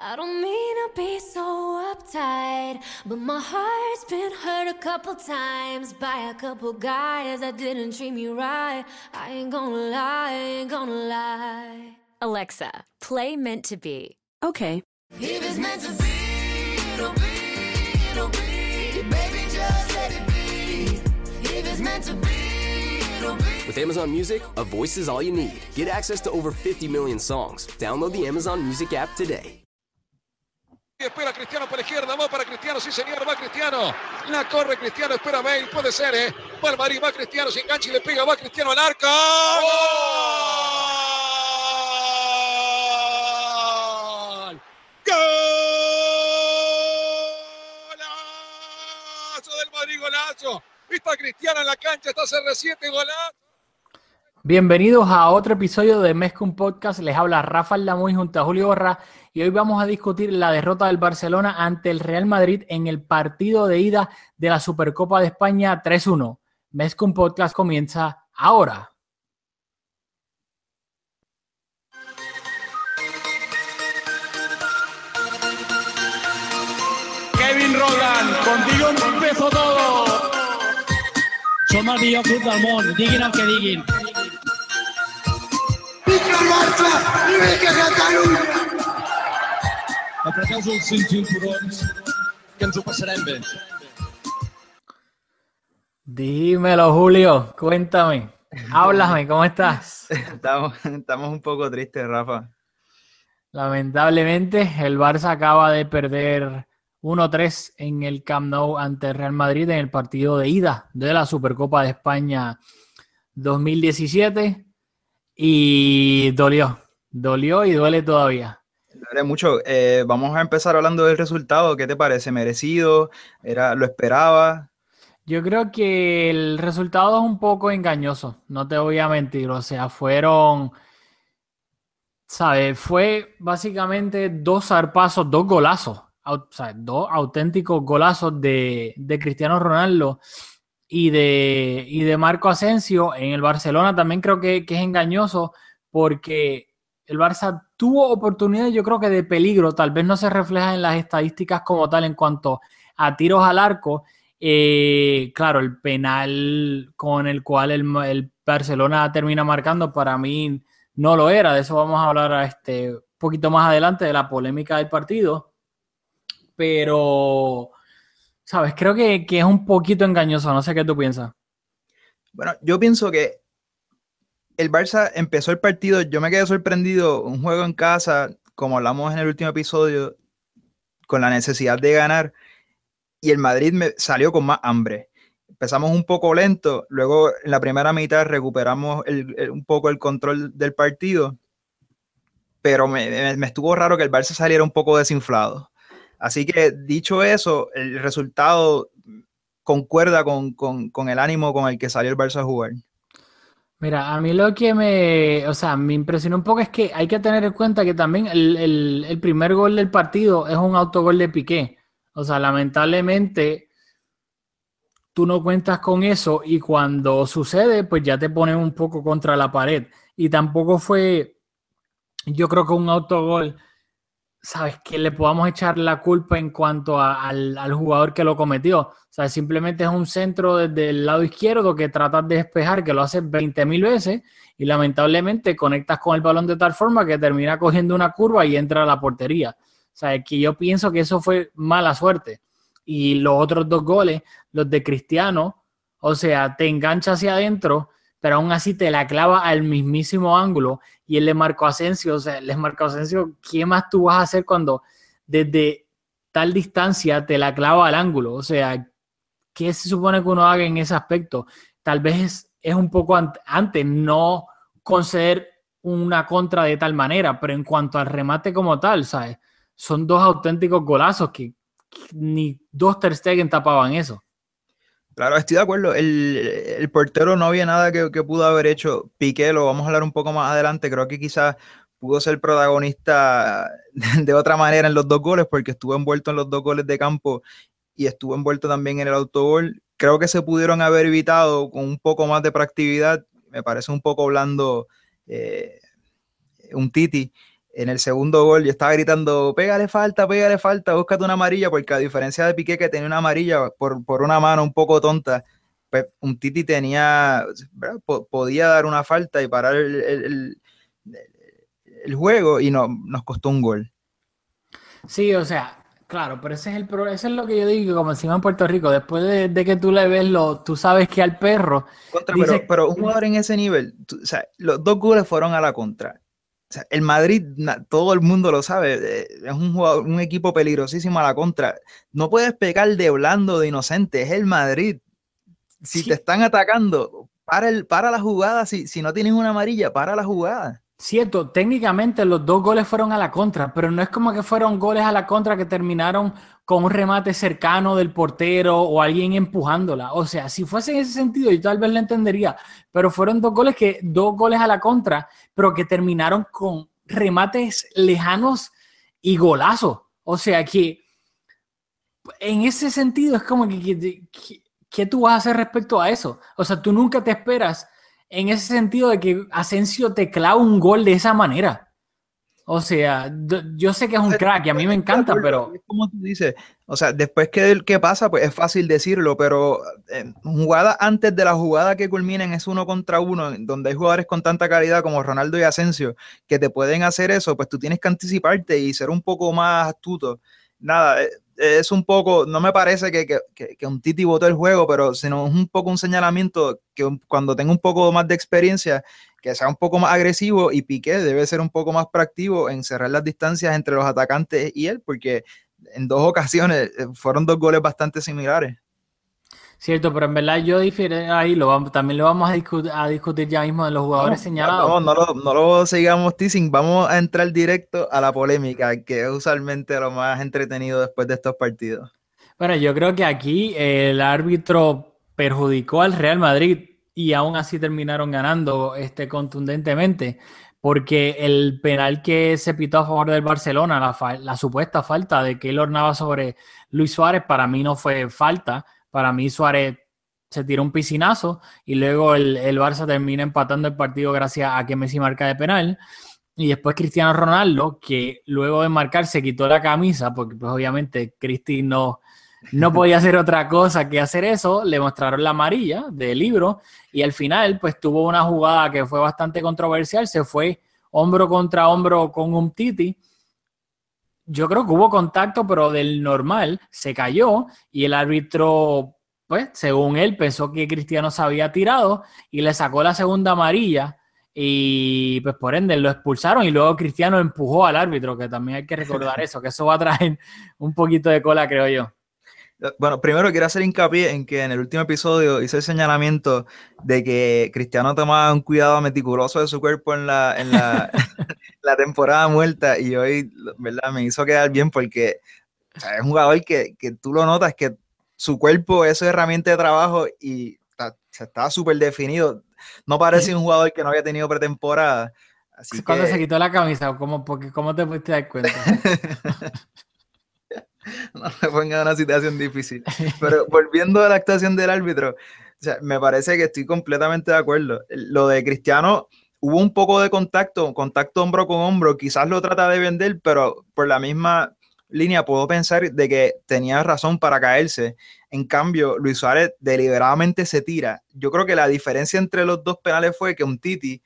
I don't mean to be so uptight, but my heart's been hurt a couple times by a couple guys that didn't treat me right. I ain't gonna lie, ain't gonna lie. Alexa, play Meant to Be. Okay. If it's meant to be, it'll be, it'll be. Baby, just let it be. If it's meant to be, it'll be. With Amazon Music, a voice is all you need. Get access to over 50 million songs. Download the Amazon Music app today. Espera Cristiano por la izquierda, va para Cristiano, sí señor, va Cristiano. La corre Cristiano, espera Bale, puede ser, ¿eh? Va Madrid, va Cristiano, se engancha y le pega, va Cristiano al arco. ¡Gol! ¡Golazo del Madrid, golazo! Está Cristiano en la cancha, está CR7, golazo. Bienvenidos a otro episodio de Mezcum Podcast. Les habla Rafael Lamoy junto a Julio Borra y hoy vamos a discutir la derrota del Barcelona ante el Real Madrid en el partido de ida de la Supercopa de España 3-1. Mezcum Podcast comienza ahora. Kevin Roland, contigo empezó todo. Som el millor club del món, diguin el que diguin. Apreteu els cinc cinturons, que ens ho passarem bé. Dímelo, Julio, cuéntame. Háblame, ¿cómo estás? Estamos, estamos un poco tristes, Rafa. Lamentablemente, el Barça acaba de perder 1-3 en el Camp Nou ante el Real Madrid en el partido de ida de la Supercopa de España 2017 y dolió, dolió y duele todavía. Duele mucho. Eh, vamos a empezar hablando del resultado. ¿Qué te parece? ¿Merecido? Era, ¿Lo esperaba? Yo creo que el resultado es un poco engañoso, no te voy a mentir. O sea, fueron, ¿sabes? Fue básicamente dos zarpazos, dos golazos, o sea, dos auténticos golazos de, de Cristiano Ronaldo y de, y de Marco Asensio. En el Barcelona también creo que, es engañoso porque el Barça tuvo oportunidades, yo creo que de peligro, tal vez no se refleja en las estadísticas como tal en cuanto a tiros al arco. Eh, claro, el penal con el cual el, el Barcelona termina marcando para mí no lo era. De eso vamos a hablar este, un poquito más adelante de la polémica del partido. Pero, ¿sabes? Creo que, que es un poquito engañoso. No sé qué tú piensas. Bueno, yo pienso que el Barça empezó el partido, yo me quedé sorprendido, un juego en casa, como hablamos en el último episodio, con la necesidad de ganar, y el Madrid me salió con más hambre. Empezamos un poco lento, luego en la primera mitad recuperamos el- el- un poco el control del partido, pero me, me- me estuvo raro que el Barça saliera un poco desinflado. Así que dicho eso, el resultado concuerda con, con- con el ánimo con el que salió el Barça a jugar. Mira, a mí lo que me, o sea, me impresionó un poco es que hay que tener en cuenta que también el, el- primer gol del partido es un autogol de Piqué. O sea, lamentablemente tú no cuentas con eso y cuando sucede, pues ya te ponen un poco contra la pared. Y tampoco fue, yo creo que un autogol, sabes, que le podamos echar la culpa en cuanto al, al jugador que lo cometió. O sea, simplemente es un centro desde el lado izquierdo que tratas de despejar, que lo haces 20.000 veces y lamentablemente conectas con el balón de tal forma que termina cogiendo una curva y entra a la portería. O sea, que yo pienso que eso fue mala suerte. Y los otros dos goles, los de Cristiano, o sea, te engancha hacia adentro, pero aún así te la clava al mismísimo ángulo. Y él le marcó Asensio, o sea, les marcó Asensio, ¿qué más tú vas a hacer cuando desde tal distancia te la clava al ángulo? O sea, ¿qué se supone que uno haga en ese aspecto? Tal vez es, es un poco an- antes no conceder una contra de tal manera, pero en cuanto al remate como tal, ¿sabes? Son dos auténticos golazos que, que ni dos Ter Stegen tapaban eso. Claro, estoy de acuerdo. El, portero no había nada que, que pudo haber hecho. Piqué, lo vamos a hablar un poco más adelante. Creo que quizás pudo ser protagonista de otra manera en los dos goles, porque estuvo envuelto en los dos goles de campo y estuvo envuelto también en el autogol. Creo que se pudieron haber evitado con un poco más de proactividad. Me parece un poco blando eh, un Titi. En el segundo gol yo estaba gritando, pégale falta, pégale falta, búscate una amarilla, porque a diferencia de Piqué que tenía una amarilla por, por una mano un poco tonta, pues un Titi tenía, podía dar una falta y parar el, el, el, juego y no, nos costó un gol. Sí, o sea, claro, pero ese es el problema, eso es lo que yo digo, como decimos en Puerto Rico, después de, que tú le ves lo, tú sabes que al perro... pero, un jugador en ese nivel, o sea, los dos goles fueron a la contra. O sea, el Madrid, todo el mundo lo sabe, eh, es un, jugador, un equipo peligrosísimo a la contra. No puedes pecar de blando, de inocente, es el Madrid si te están atacando, para, el, para la jugada, si, si no tienes una amarilla, para la jugada. Cierto, técnicamente los dos goles fueron a la contra, pero no es como que fueron goles a la contra que terminaron con un remate cercano del portero o alguien empujándola. O sea, si fuese en ese sentido, yo tal vez lo entendería, pero fueron dos goles que, dos goles a la contra, pero que terminaron con remates lejanos y golazos. O sea que en ese sentido es como que ¿qué tú vas a hacer respecto a eso? O sea, tú nunca te esperas en ese sentido de que Asensio te clava un gol de esa manera. O sea, yo sé que es un crack y a mí me encanta, pero... Como tú dices, o sea, después que, que pasa, pues es fácil decirlo, pero eh, jugada antes de la jugada que culminen es uno contra uno, donde hay jugadores con tanta calidad como Ronaldo y Asensio que te pueden hacer eso, pues tú tienes que anticiparte y ser un poco más astuto. Nada, eh, es un poco, no me parece que, que, que, un Titi votó el juego, pero sino es un poco un señalamiento que cuando tenga un poco más de experiencia, que sea un poco más agresivo y Piqué debe ser un poco más proactivo en cerrar las distancias entre los atacantes y él, porque en dos ocasiones eh, fueron dos goles bastante similares. Cierto, pero en verdad yo difiero ahí, lo vamos, también lo vamos a, discutir, a discutir ya mismo de los jugadores señalados. No, no, lo, no lo sigamos teasing, vamos a entrar directo a la polémica, que es usualmente lo más entretenido después de estos partidos. Bueno, yo creo que aquí el árbitro perjudicó al Real Madrid y aún así terminaron ganando este, contundentemente, porque el penal que se pitó a favor del Barcelona, la, la supuesta falta de Keylor Navas sobre Luis Suárez, para mí no fue falta para mí Suárez se tiró un piscinazo y luego el, el, Barça termina empatando el partido gracias a que Messi marca de penal. Y después Cristiano Ronaldo, que luego de marcar se quitó la camisa, porque pues obviamente Cristi no, no podía hacer otra cosa que hacer eso, le mostraron la amarilla del libro y al final pues tuvo una jugada que fue bastante controversial, se fue hombro contra hombro con un Titi yo creo que hubo contacto, pero del normal se cayó y el árbitro, pues, según él, pensó que Cristiano se había tirado y le sacó la segunda amarilla y pues por ende lo expulsaron y luego Cristiano empujó al árbitro, que también hay que recordar eso, que eso va a traer un poquito de cola, creo yo. Bueno, primero quiero hacer hincapié en que en el último episodio hice el señalamiento de que Cristiano tomaba un cuidado meticuloso de su cuerpo en la, en la, temporada muerta y hoy, ¿verdad? Me hizo quedar bien porque es un jugador que, que, tú lo notas que su cuerpo es su herramienta de trabajo y está, estaba súper definido. No parece un jugador que no había tenido pretemporada. Así Cuando se quitó la camisa, ¿cómo, porque, ¿cómo te pudiste dar cuenta? no me ponga en una situación difícil. Pero volviendo a la actuación del árbitro, me parece que estoy completamente de acuerdo. Lo de Cristiano, hubo un poco de contacto, contacto hombro con hombro, quizás lo trata de vender, pero por la misma línea puedo pensar de que tenía razón para caerse. En cambio, Luis Suárez deliberadamente se tira. Yo creo que la diferencia entre los dos penales fue que un Titi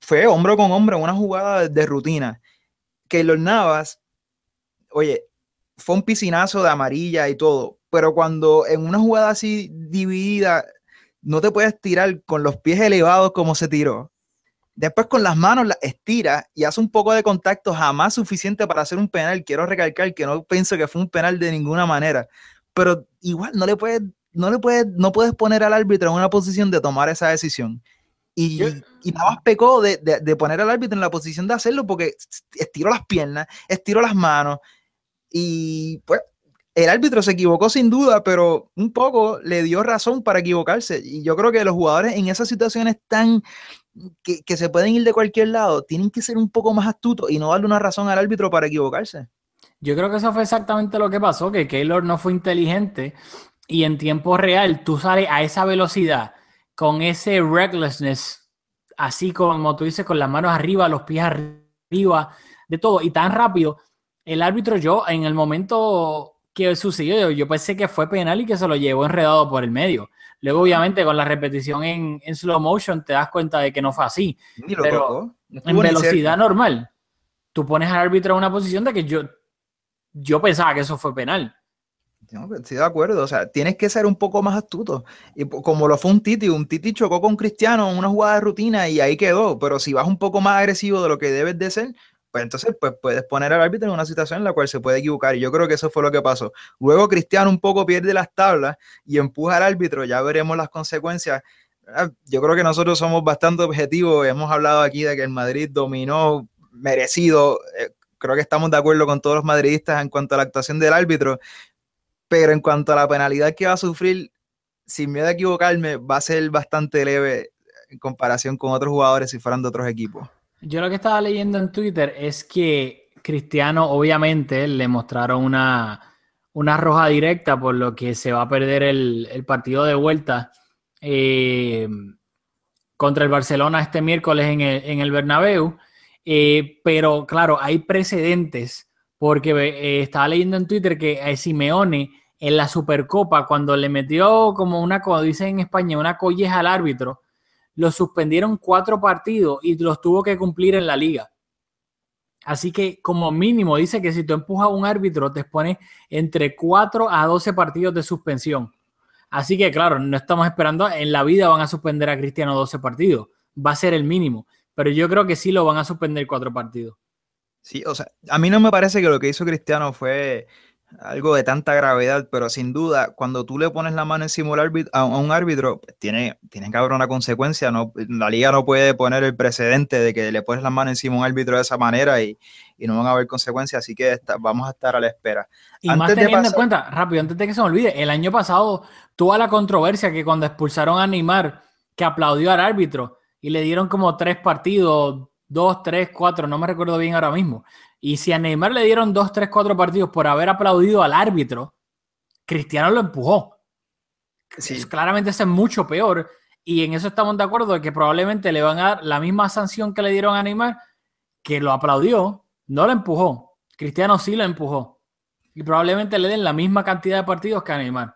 fue hombro con hombro una jugada de rutina. Que los Navas, oye, fue un piscinazo de amarilla y todo, pero cuando en una jugada así dividida no te puedes tirar con los pies elevados como se tiró. Después con las manos las estira y hace un poco de contacto jamás suficiente para hacer un penal. Quiero recalcar que no pienso que fue un penal de ninguna manera, pero igual no le puedes, no le puedes, no puedes poner al árbitro en una posición de tomar esa decisión. Y, y, nada más pecó de, de, de, poner al árbitro en la posición de hacerlo porque estiró las piernas, estiró las manos, y pues el árbitro se equivocó sin duda, pero un poco le dio razón para equivocarse. Y yo creo que los jugadores en esas situaciones tan que, se pueden ir de cualquier lado, tienen que ser un poco más astutos y no darle una razón al árbitro para equivocarse. Yo creo que eso fue exactamente lo que pasó, que Keylor no fue inteligente y en tiempo real tú sales a esa velocidad con ese recklessness, así como tú dices, con las manos arriba, los pies arriba, de todo y tan rápido. El árbitro, yo en el momento que sucedió, yo pensé que fue penal y que se lo llevó enredado por el medio. Luego, obviamente, con la repetición en, en slow motion te das cuenta de que no fue así. pero en velocidad normal, tú pones al árbitro en una posición de que yo, yo pensaba que eso fue penal. Pues, estoy de acuerdo, o sea, tienes que ser un poco más astuto. Y como lo fue un Titi, un Titi chocó con Cristiano en una jugada de rutina y ahí quedó. Pero si vas un poco más agresivo de lo que debes de ser, pues entonces pues, puedes poner al árbitro en una situación en la cual se puede equivocar. Y yo creo que eso fue lo que pasó. Luego Cristiano un poco pierde las tablas y empuja al árbitro, ya veremos las consecuencias. Yo creo que nosotros somos bastante objetivos. Hemos hablado aquí de que el Madrid dominó merecido. Eh, creo que estamos de acuerdo con todos los madridistas en cuanto a la actuación del árbitro pero en cuanto a la penalidad que va a sufrir, sin miedo a equivocarme, va a ser bastante leve en comparación con otros jugadores si fueran de otros equipos. Yo lo que estaba leyendo en Twitter es que Cristiano, obviamente, le mostraron una, una roja directa, por lo que se va a perder el, partido de vuelta eh, contra el Barcelona este miércoles en el, en el Bernabéu. Eh, pero claro, hay precedentes porque eh, estaba leyendo en Twitter que a Simeone en la Supercopa, cuando le metió como una, como dicen en España, una colleja al árbitro, lo suspendieron cuatro partidos y los tuvo que cumplir en la liga. Así que como mínimo dice que si tú empujas a un árbitro te expone entre 4 a 12 partidos de suspensión. Así que claro, no estamos esperando, en la vida van a suspender a Cristiano 12 partidos, va a ser el mínimo, pero yo creo que sí lo van a suspender cuatro partidos. Sí, o sea, a mí no me parece que lo que hizo Cristiano fue algo de tanta gravedad, pero sin duda, cuando tú le pones la mano encima a, un árbitro, pues tiene, tiene que haber una consecuencia. No, la liga no puede poner el precedente de que le pones la mano encima a un árbitro de esa manera y, no van a haber consecuencias, así que vamos a estar a la espera. Y más teniendo en cuenta, rápido, antes de que se me olvide, el año pasado toda la controversia que cuando expulsaron a Neymar, que aplaudió al árbitro y le dieron como tres partidos, dos, tres, cuatro, no me recuerdo bien ahora mismo. Y si a Neymar le dieron dos, tres, cuatro partidos por haber aplaudido al árbitro, Cristiano lo empujó. Sí. claramente es mucho peor. Y en eso estamos de acuerdo de que probablemente le van a dar la misma sanción que le dieron a Neymar, que lo aplaudió, no lo empujó. Cristiano sí lo empujó. Y probablemente le den la misma cantidad de partidos que a Neymar.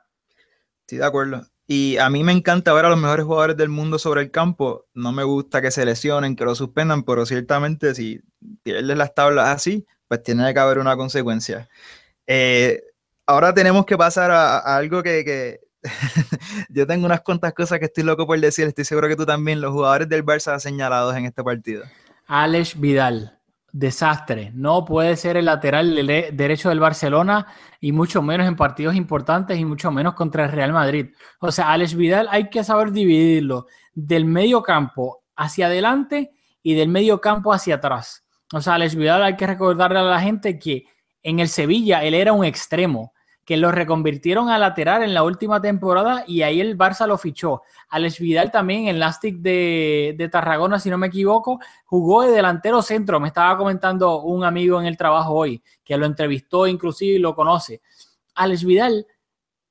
Sí, de acuerdo. Y a mí me encanta ver a los mejores jugadores del mundo sobre el campo. No me gusta que se lesionen, que lo suspendan, pero ciertamente si pierdes las tablas así, pues tiene que haber una consecuencia. Eh, ahora tenemos que pasar a, algo que, yo tengo unas cuantas cosas que estoy loco por decir. Estoy seguro que tú también, los jugadores del Barça señalados en este partido. Alex Vidal desastre. No puede ser el lateral derecho del Barcelona y mucho menos en partidos importantes y mucho menos contra el Real Madrid. O sea, Alex Vidal hay que saber dividirlo del medio campo hacia adelante y del medio campo hacia atrás. O sea, Alex Vidal hay que recordarle a la gente que en el Sevilla él era un extremo que lo reconvirtieron a lateral en la última temporada y ahí el Barça lo fichó. Alex Vidal también en Lastic de, de Tarragona, si no me equivoco, jugó de delantero centro. Me estaba comentando un amigo en el trabajo hoy, que lo entrevistó inclusive y lo conoce. Alex Vidal,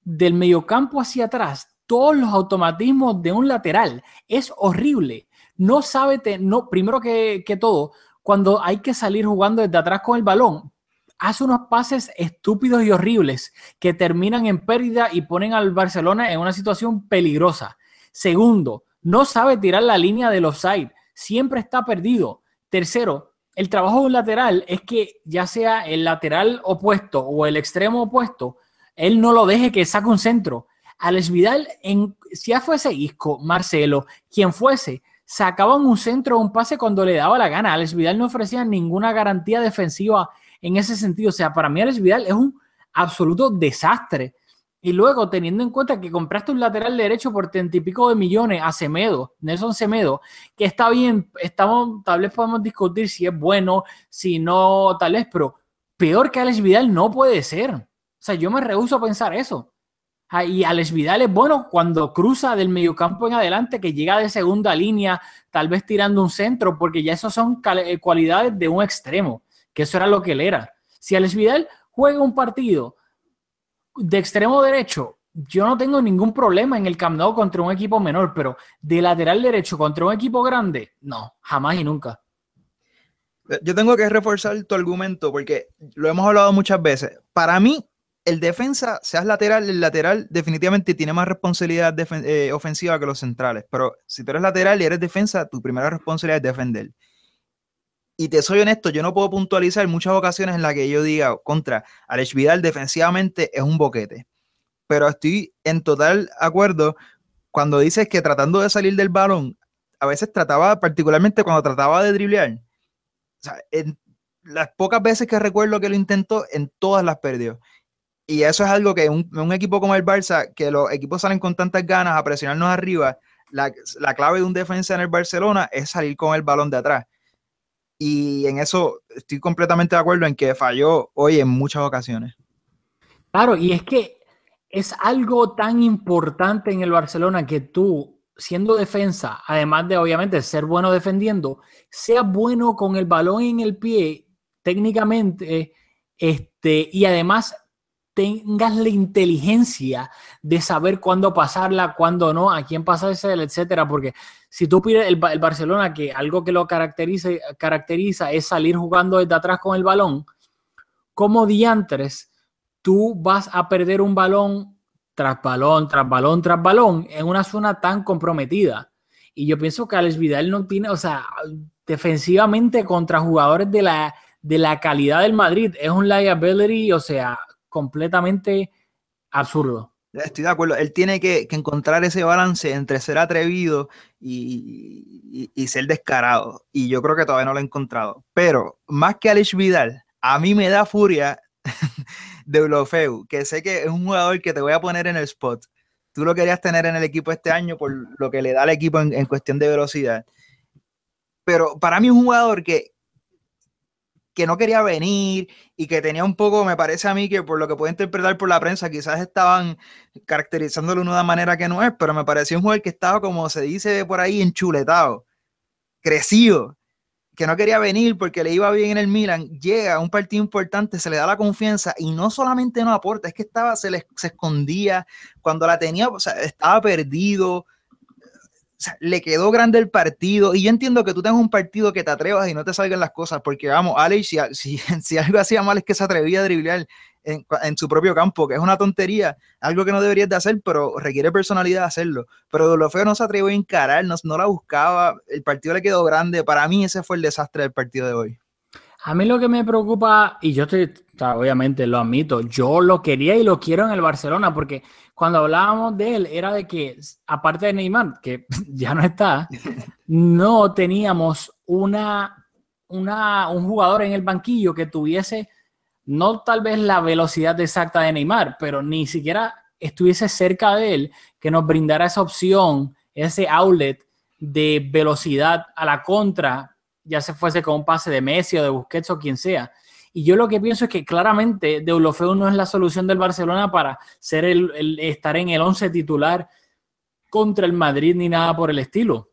del mediocampo hacia atrás, todos los automatismos de un lateral. Es horrible. No sabe, no, primero que, que todo, cuando hay que salir jugando desde atrás con el balón, hace unos pases estúpidos y horribles que terminan en pérdida y ponen al Barcelona en una situación peligrosa. Segundo, no sabe tirar la línea del offside, siempre está perdido. Tercero, el trabajo de un lateral es que ya sea el lateral opuesto o el extremo opuesto, él no lo deje que saque un centro. Alex Vidal, si ya fuese Isco, Marcelo, quien fuese, sacaban un centro o un pase cuando le daba la gana. Alex Vidal no ofrecía ninguna garantía defensiva en ese sentido. O sea, para mí Alex Vidal es un absoluto desastre. Y luego, teniendo en cuenta que compraste un lateral derecho por treinta y pico de millones a Semedo, Nelson Semedo, que está bien, estamos, tal vez podemos discutir si es bueno, si no, tal vez, pero peor que Alex Vidal no puede ser. O sea, yo me rehuso a pensar eso. Ah, y Alex Vidal es bueno cuando cruza del mediocampo en adelante, que llega de segunda línea, tal vez tirando un centro, porque ya esas son cualidades de un extremo que eso era lo que él era. Si Alex Vidal juega un partido de extremo derecho, yo no tengo ningún problema en el Camp contra un equipo menor, pero de lateral derecho contra un equipo grande, no, jamás y nunca. Yo tengo que reforzar tu argumento porque lo hemos hablado muchas veces. Para mí, el defensa, seas lateral, el lateral definitivamente tiene más responsabilidad eh, ofensiva que los centrales. Pero si tú eres lateral y eres defensa, tu primera responsabilidad es defender. Y te soy honesto, yo no puedo puntualizar muchas ocasiones en las que yo diga contra Alex Vidal defensivamente es un boquete. Pero estoy en total acuerdo cuando dices que tratando de salir del balón, a veces trataba, particularmente cuando trataba de driblear, o sea, las pocas veces que recuerdo que lo intentó, en todas las perdió. Y eso es algo que un, un equipo como el Barça, que los equipos salen con tantas ganas a presionarnos arriba, la, la, clave de un defensa en el Barcelona es salir con el balón de atrás. Y en eso estoy completamente de acuerdo en que falló hoy en muchas ocasiones. Claro, y es que es algo tan importante en el Barcelona que tú, siendo defensa, además de obviamente ser bueno defendiendo, sea bueno con el balón en el pie técnicamente, este, y además tengas la inteligencia de saber cuándo pasarla, cuándo no, a quién pasarse, etcétera, porque si tú pides el, el, Barcelona que algo que lo caracteriza, caracteriza es salir jugando desde atrás con el balón, como diantres tú vas a perder un balón tras balón, tras balón, tras balón en una zona tan comprometida. Y yo pienso que Alex Vidal no tiene, o sea, defensivamente contra jugadores de la, de la calidad del Madrid es un liability, o sea, completamente absurdo. Estoy de acuerdo. Él tiene que, encontrar ese balance entre ser atrevido y, ser descarado. Y yo creo que todavía no lo ha encontrado. Pero más que Alex Vidal, a mí me da furia de Blofeu, que sé que es un jugador que te voy a poner en el spot. Tú lo querías tener en el equipo este año por lo que le da al equipo en, en cuestión de velocidad. Pero para mí es un jugador que, que no quería venir y que tenía un poco, me parece a mí que por lo que puedo interpretar por la prensa, quizás estaban caracterizándolo de una manera que no es, pero me pareció un jugador que estaba, como se dice por ahí, enchuletado, crecido, que no quería venir porque le iba bien en el Milan, llega a un partido importante, se le da la confianza y no solamente no aporta, es que estaba, se, le, se escondía, cuando la tenía, o sea, estaba perdido, le quedó grande el partido y yo entiendo que tú tengas un partido que te atrevas y no te salgan las cosas, porque vamos, Alex, si, si, algo hacía mal es que se atrevía a driblar en, su propio campo, que es una tontería, algo que no deberías de hacer, pero requiere personalidad hacerlo. Pero lo feo no se atrevió a encarar, no la buscaba, el partido le quedó grande. Para mí ese fue el desastre del partido de hoy. A mí lo que me preocupa, y yo estoy, obviamente lo admito, yo lo quería y lo quiero en el Barcelona, porque cuando hablábamos de él era de que, aparte de Neymar, que ya no está, no teníamos una, una, un jugador en el banquillo que tuviese no tal vez la velocidad exacta de Neymar, pero ni siquiera estuviese cerca de él que nos brindara esa opción, ese outlet de velocidad a la contra, ya se fuese con un pase de Messi o de Busquets o quien sea. Y yo lo que pienso es que claramente Deulofeu no es la solución del Barcelona para ser el, el estar en el 11 titular contra el Madrid ni nada por el estilo.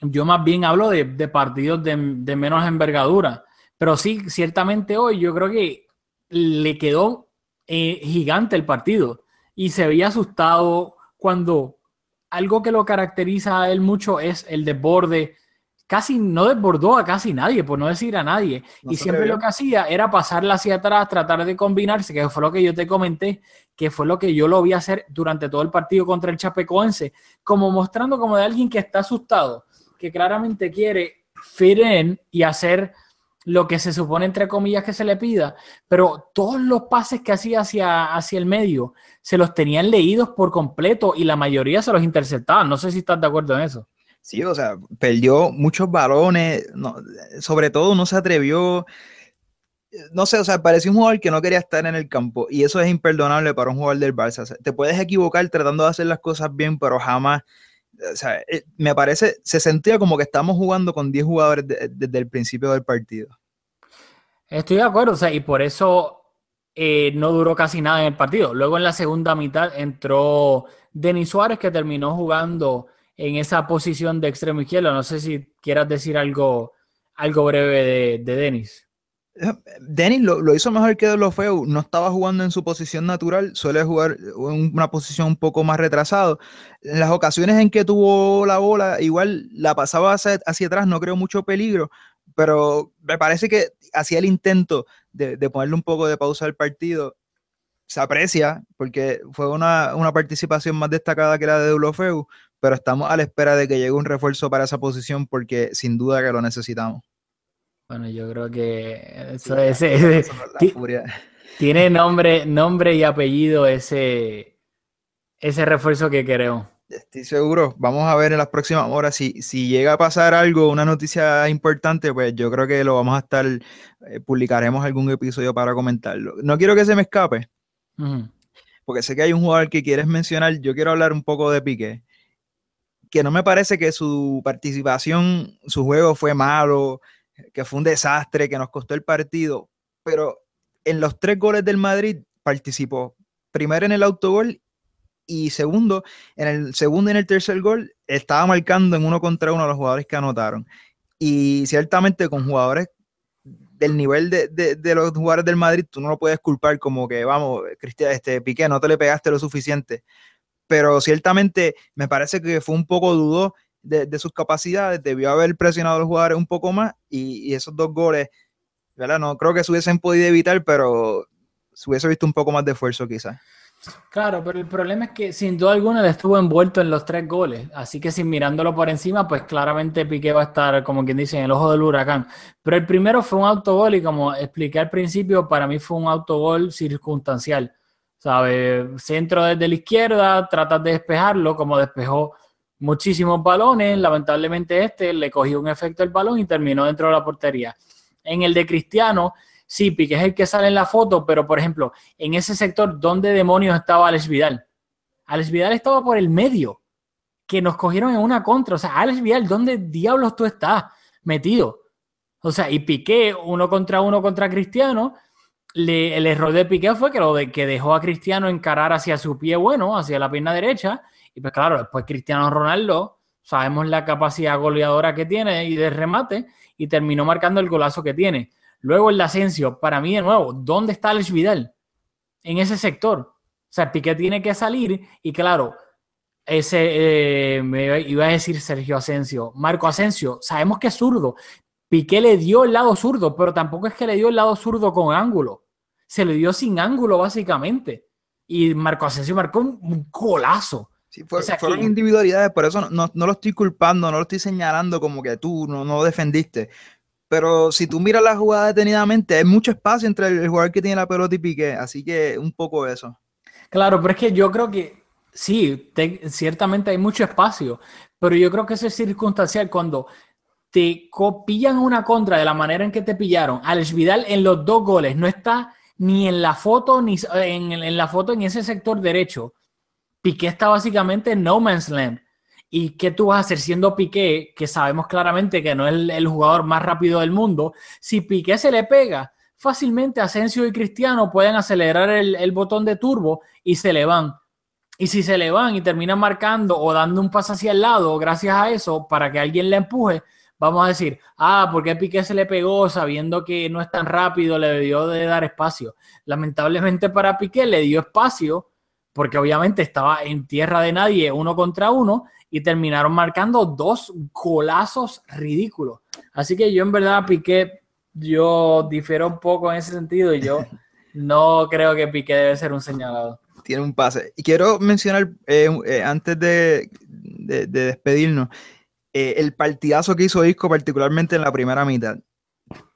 Yo más bien hablo de, de partidos de, menos envergadura. Pero sí, ciertamente hoy yo creo que le quedó eh, gigante el partido y se veía asustado cuando algo que lo caracteriza a él mucho es el desborde. Casi no desbordó a casi nadie, por no decir a nadie. No y siempre lo que hacía era pasarla hacia atrás, tratar de combinarse, que fue lo que yo te comenté, que fue lo que yo lo vi hacer durante todo el partido contra el Chapecoense, como mostrando como de alguien que está asustado, que claramente quiere fit in y hacer lo que se supone, entre comillas, que se le pida, pero todos los pases que hacía hacia, hacia el medio se los tenían leídos por completo y la mayoría se los interceptaban. No sé si estás de acuerdo en eso. Sí, o sea, perdió muchos balones, sobre todo no se atrevió, no sé, o sea, parecía un jugador que no quería estar en el campo y eso es imperdonable para un jugador del Barça. Te puedes equivocar tratando de hacer las cosas bien, pero jamás o sea, me parece, se sentía como que estamos jugando con 10 jugadores desde de, de el principio del partido. Estoy de acuerdo, o sea, y por eso eh, no duró casi nada en el partido. Luego en la segunda mitad entró Denis Suárez, que terminó jugando en esa posición de extremo izquierdo. No sé si quieras decir algo, algo breve de, de Denis. Denis lo, lo, hizo mejor que De lo feo, no estaba jugando en su posición natural, suele jugar en una posición un poco más retrasado. En las ocasiones en que tuvo la bola, igual la pasaba hacia, hacia atrás, no creo mucho peligro, pero me parece que hacía el intento de, de ponerle un poco de pausa al partido. Se aprecia porque fue una, una participación más destacada que la de Dulofeu, pero estamos a la espera de que llegue un refuerzo para esa posición porque sin duda que lo necesitamos. Bueno, yo creo que eso, Sí, ese- eso ese- es furia. tiene nombre, nombre y apellido ese, ese refuerzo que queremos. Estoy seguro. Vamos a ver en las próximas horas si, si llega a pasar algo, una noticia importante, pues yo creo que lo vamos a estar, eh, publicaremos algún episodio para comentarlo. No quiero que se me escape, porque sé que hay un jugador que quieres mencionar. Yo quiero hablar un poco de Piqué, que no me parece que su participación, su juego fue malo, que fue un desastre, que nos costó el partido, pero en los tres goles del Madrid participó. Primero en el autogol y segundo, en el segundo y en el tercer gol estaba marcando en uno contra uno a los jugadores que anotaron. Y ciertamente con jugadores del nivel de, de- los jugadores del Madrid, tú no lo puedes culpar como que, vamos, Cristian, este, Piqué, no te le pegaste lo suficiente. Pero ciertamente me parece que fue un poco dudo de, sus capacidades, debió haber presionado a los jugadores un poco más y, y esos dos goles, ¿verdad? No creo que se hubiesen podido evitar, pero se hubiese visto un poco más de esfuerzo quizás. Claro, pero el problema es que sin duda alguna él estuvo envuelto en los tres goles, así que sin mirándolo por encima, pues claramente Piqué va a estar, como quien dice, en el ojo del huracán. Pero el primero fue un autogol y como expliqué al principio, para mí fue un autogol circunstancial. ¿Sabes? Centro desde la izquierda, tratas de despejarlo, como despejó muchísimos balones, lamentablemente este le cogió un efecto el balón y terminó dentro de la portería. En el de Cristiano, sí, Piqué es el que sale en la foto, pero por ejemplo, en ese sector, ¿dónde demonios estaba Alex Vidal? Alex Vidal estaba por el medio, que nos cogieron en una contra. O sea, Alex Vidal, ¿dónde diablos tú estás metido? O sea, y Piqué, uno contra uno contra Cristiano, el error de Piqué fue que, lo de, que dejó a Cristiano encarar hacia su pie bueno, hacia la pierna derecha, y pues claro, después Cristiano Ronaldo, sabemos la capacidad goleadora que tiene y de remate, y terminó marcando el golazo que tiene. Luego el Asensio, para mí de nuevo, ¿dónde está Alex Vidal? En ese sector. O sea, Piqué tiene que salir y claro, ese, eh, me iba a decir Sergio Asensio, Marco Asensio, sabemos que es zurdo. Piqué le dio el lado zurdo, pero tampoco es que le dio el lado zurdo con ángulo. Se le dio sin ángulo, básicamente. Y Marco Asensio marcó un, un golazo. Sí, fue- O sea, fueron que- individualidades, por eso no, no- no lo estoy culpando, no lo estoy señalando como que tú no, no defendiste. Pero si tú miras la jugada detenidamente, hay mucho espacio entre el, el jugador que tiene la pelota y Piqué, así que un poco eso. Claro, pero es que yo creo que sí, te- ciertamente hay mucho espacio, pero yo creo que eso es circunstancial cuando te pillan una contra de la manera en que te pillaron. Alex Vidal en los dos goles no está ni en la foto ni s- en, la foto en ese sector derecho. Piqué está básicamente en no man's land. ¿Y qué tú vas a hacer siendo Piqué, que sabemos claramente que no es el, el jugador más rápido del mundo? Si Piqué se le pega, fácilmente Asensio y Cristiano pueden acelerar el, el botón de turbo y se le van. Y si se le van y terminan marcando o dando un paso hacia el lado, gracias a eso, para que alguien le empuje, vamos a decir, ah, ¿por qué Piqué se le pegó sabiendo que no es tan rápido? Le debió de dar espacio. Lamentablemente para Piqué le dio espacio porque obviamente estaba en tierra de nadie uno contra uno y terminaron marcando dos golazos ridículos. Así que yo en verdad Piqué, yo difiero un poco en ese sentido y yo no creo que Piqué debe ser un señalado. Tiene un pase. Y quiero mencionar, eh, eh, antes de, de- de despedirnos, eh, el partidazo que hizo Isco, particularmente en la primera mitad.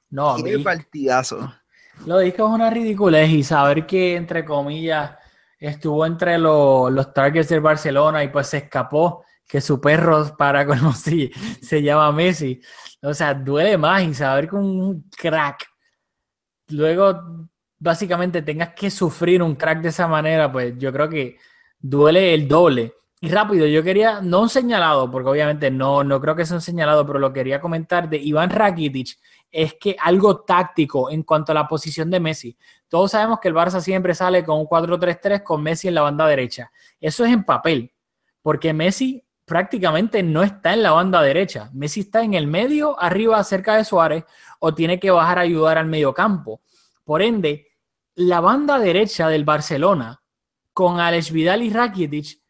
No, Qué mi- partidazo. Lo disco es una ridiculez y saber que, entre comillas, estuvo entre lo- los targets del Barcelona y pues se escapó, que su perro para con si se llama Messi. O sea, duele más y saber que un crack, luego básicamente tengas que sufrir un crack de esa manera, pues yo creo que duele el doble. Y rápido, yo quería, no un señalado, porque obviamente no, no creo que sea un señalado, pero lo quería comentar de Iván Rakitic, es que algo táctico en cuanto a la posición de Messi. Todos sabemos que el Barça siempre sale con un 4-3-3 con Messi en la banda derecha. Eso es en papel, porque Messi prácticamente no está en la banda derecha. Messi está en el medio, arriba, cerca de Suárez, o tiene que bajar a ayudar al medio campo. Por ende, la banda derecha del Barcelona con Alex Vidal y Rakitic,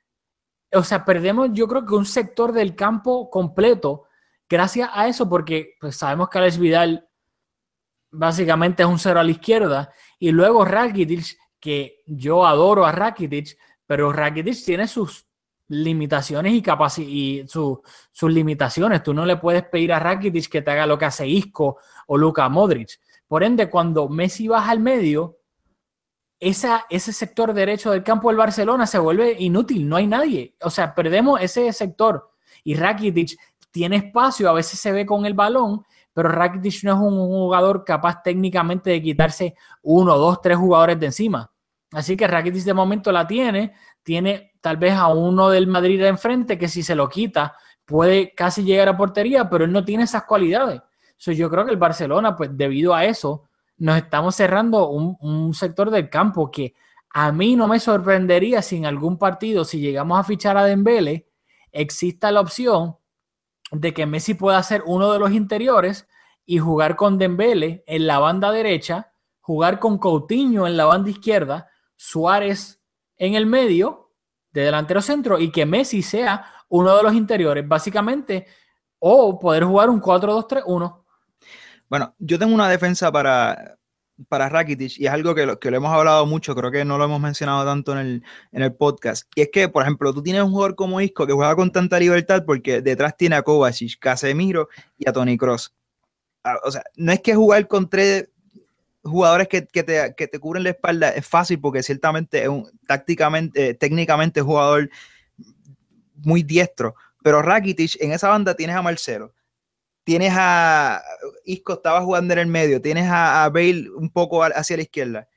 o sea, perdemos yo creo que un sector del campo completo gracias a eso, porque pues, sabemos que Alex Vidal básicamente es un cero a la izquierda, y luego Rakitic, que yo adoro a Rakitic, pero Rakitic tiene sus limitaciones y, y sus limitaciones. Tú no le puedes pedir a Rakitic que te haga lo que hace Isco o Luka Modric. Por ende, cuando Messi baja al medio, ese sector derecho del campo del Barcelona se vuelve inútil, no hay nadie. O sea, perdemos ese sector. Y Rakitic tiene espacio, a veces se ve con el balón, pero Rakitic no es un jugador capaz técnicamente de quitarse uno, dos, tres jugadores de encima. Así que Rakitic de momento la tiene, tiene tal vez a uno del Madrid de enfrente que si se lo quita puede casi llegar a portería, pero él no tiene esas cualidades. yo creo que el Barcelona, pues debido a eso, nos estamos cerrando un, sector del campo que a mí no me sorprendería si en algún partido, si llegamos a fichar a Dembele, exista la opción de que Messi pueda ser uno de los interiores y jugar con Dembele en la banda derecha, jugar con Coutinho en la banda izquierda, Suárez en el medio de delantero centro y que Messi sea uno de los interiores, básicamente, o poder jugar un 4-2-3-1. Bueno, yo tengo una defensa para, para Rakitic y es algo que lo, que lo hemos hablado mucho, creo que no lo hemos mencionado tanto en el, en el podcast. Y es que, por ejemplo, tú tienes un jugador como Isco que juega con tanta libertad porque detrás tiene a Kovacic, Casemiro y a Tony Cross. Ah, o sea, no es que jugar con tres jugadores que, que, te, que te cubren la espalda es fácil porque ciertamente es un tácticamente, eh, técnicamente jugador muy diestro. Pero Rakitic en esa banda tienes a Marcelo tienes a Isco estaba jugando en el medio, tienes a, Bale un poco hacia la izquierda,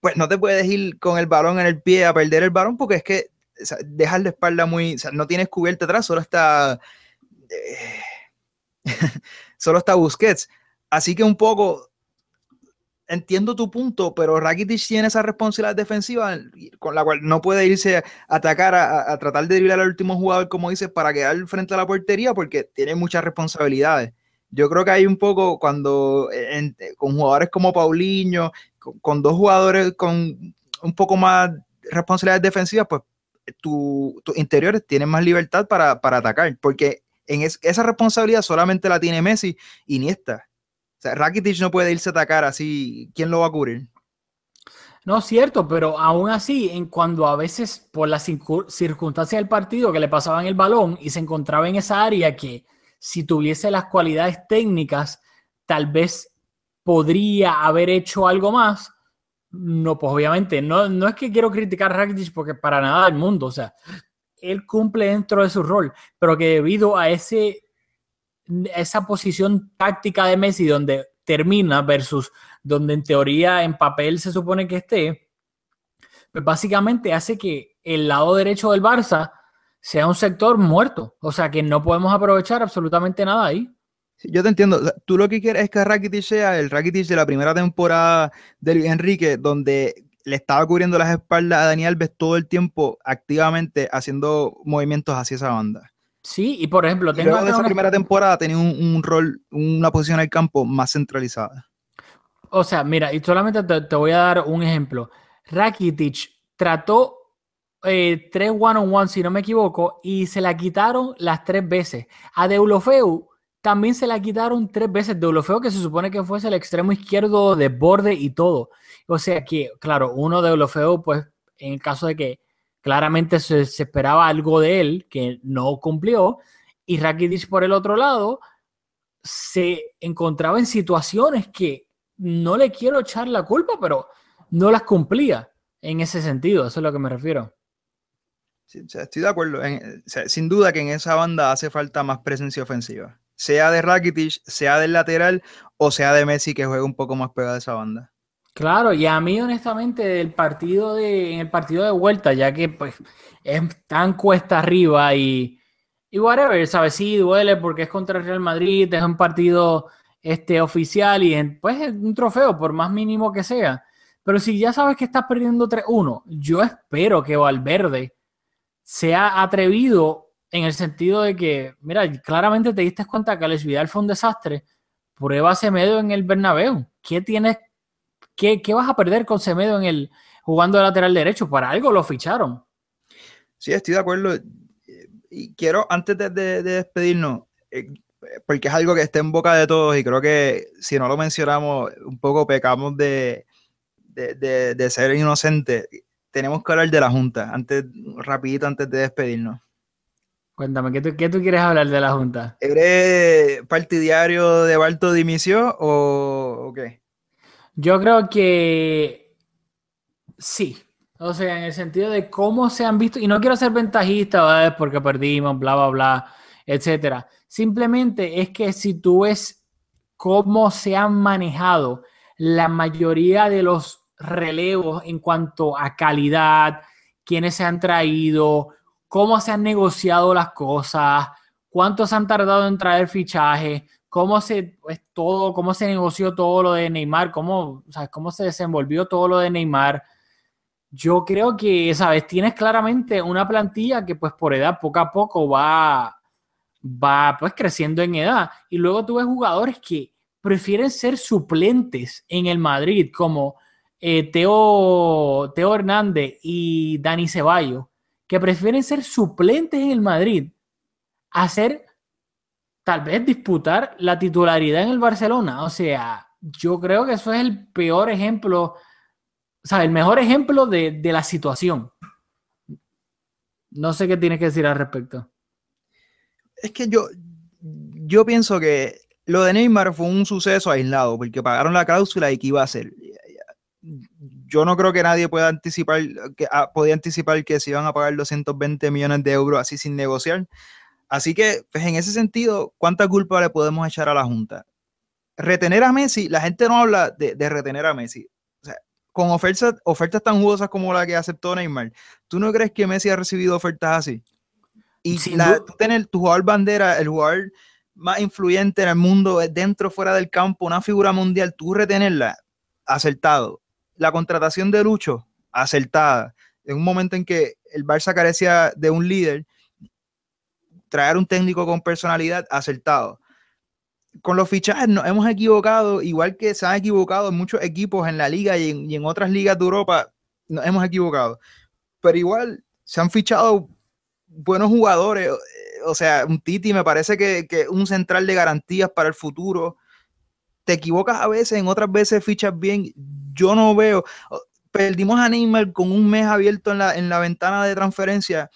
pues no te puedes ir con el balón en el pie a perder el balón porque es que dejas la espalda muy, o sea, no tienes cubierta atrás, solo está eh, solo está Busquets. Así que un poco entiendo tu punto, pero Rakitic tiene esa responsabilidad defensiva con la cual no puede irse a atacar, a, tratar de driblar al último jugador, como dices, para quedar frente a la portería, porque tiene muchas responsabilidades. Yo creo que hay un poco cuando con jugadores como Paulinho, con, dos jugadores con un poco más responsabilidades defensivas, pues tus interiores tienen más libertad para, atacar, porque en esa responsabilidad solamente la tiene Messi y Iniesta o sea, Rakitic no puede irse a atacar así. ¿Quién lo va a cubrir? No, cierto, pero aún así, en cuando a veces por las circunstancias del partido que le pasaban el balón y se encontraba en esa área que si tuviese las cualidades técnicas, tal vez podría haber hecho algo más. No, pues obviamente, no, no es que quiero criticar a Rakitic porque para nada del mundo, o sea, él cumple dentro de su rol, pero que debido a ese esa posición táctica de Messi donde termina versus donde en teoría en papel se supone que esté, pues básicamente hace que el lado derecho del Barça sea un sector muerto. O sea que no podemos aprovechar absolutamente nada ahí. yo te entiendo. Tú lo que quieres es que Rakitic sea el Rakitic de la primera temporada de Enrique, donde le estaba cubriendo las espaldas a Daniel Alves todo el tiempo activamente haciendo movimientos hacia esa banda. Sí, y por ejemplo, tengo esa primera temporada tenía un, rol, una posición en el campo más centralizada. O sea, mira, y solamente te, voy a dar un ejemplo. Rakitic trató eh, tres one-on-one, si no me equivoco, y se la quitaron las tres veces. A Deulofeu también se la quitaron tres veces. Deulofeu, que se supone que fuese el extremo izquierdo de borde y todo. O sea que, claro, uno de Deulofeu, pues, en el caso de que Claramente se, esperaba algo de él que no cumplió. Y Rakitic, por el otro lado, se encontraba en situaciones que no le quiero echar la culpa, pero no las cumplía en ese sentido. Eso es a lo que me refiero. estoy de acuerdo. sin duda que en esa banda hace falta más presencia ofensiva. Sea de Rakitic, sea del lateral o sea de Messi que juega un poco más pegado a esa banda. Claro, y a mí honestamente del partido de, en el partido de vuelta, ya que pues es tan cuesta arriba y, y whatever, ¿sabes? Sí, duele porque es contra el Real Madrid, es un partido este, oficial y pues es un trofeo, por más mínimo que sea. Pero si ya sabes que estás perdiendo 3-1, yo espero que Valverde sea atrevido en el sentido de que, mira, claramente te diste cuenta que Alex Vidal fue un desastre. Prueba medio en el Bernabéu. ¿Qué tienes ¿Qué, vas a perder con Semedo en el jugando de lateral derecho? Para algo lo ficharon. Sí, estoy de acuerdo. Y quiero, antes de, despedirnos, eh, porque es algo que está en boca de todos y creo que si no lo mencionamos, un poco pecamos de, de, de, ser inocentes. Tenemos que hablar de la Junta, antes, rapidito antes de despedirnos. Cuéntame, ¿qué tú, qué tú quieres hablar de la Junta? ¿Eres partidario de Barto dimisión o, o qué? Yo creo que sí. O sea, en el sentido de cómo se han visto, y no quiero ser ventajista, ¿verdad? porque perdimos, bla, bla, bla, etcétera. Simplemente es que si tú ves cómo se han manejado la mayoría de los relevos en cuanto a calidad, quiénes se han traído, cómo se han negociado las cosas, cuánto se han tardado en traer fichajes, cómo se pues, todo, cómo se negoció todo lo de Neymar, cómo, o sea, cómo se desenvolvió todo lo de Neymar. Yo creo que, sabes, tienes claramente una plantilla que pues por edad poco a poco va, va pues creciendo en edad. Y luego tú ves jugadores que prefieren ser suplentes en el Madrid, como eh, Teo, Hernández y Dani Ceballos, que prefieren ser suplentes en el Madrid a ser tal vez disputar la titularidad en el Barcelona. O sea, yo creo que eso es el peor ejemplo, o sea, el mejor ejemplo de, de la situación. No sé qué tienes que decir al respecto. Es que yo, yo pienso que lo de Neymar fue un suceso aislado, porque pagaron la cláusula y qué iba a hacer. Yo no creo que nadie pueda anticipar, que ah, podía anticipar que se iban a pagar 220 millones de euros así sin negociar. Así que, pues en ese sentido, ¿cuánta culpa le podemos echar a la Junta? Retener a Messi, la gente no habla de, de retener a Messi. O sea, con ofertas, ofertas tan jugosas como la que aceptó Neymar, ¿tú no crees que Messi ha recibido ofertas así? Y du- tú tener tu jugador bandera, el jugador más influyente en el mundo, eh, dentro, fuera del campo, una figura mundial, tú retenerla, acertado. La contratación de Lucho, acertada. En un momento en que el Barça carecía de un líder, traer un técnico con personalidad, acertado. Con los fichajes nos hemos equivocado, igual que se han equivocado muchos equipos en la liga y en, y en otras ligas de Europa, nos hemos equivocado. Pero igual se han fichado buenos jugadores. O sea, un Titi me parece que, que un central de garantías para el futuro. Te equivocas a veces, en otras veces fichas bien. Yo no veo. Perdimos a Neymar con un mes abierto en la, en la ventana de transferencia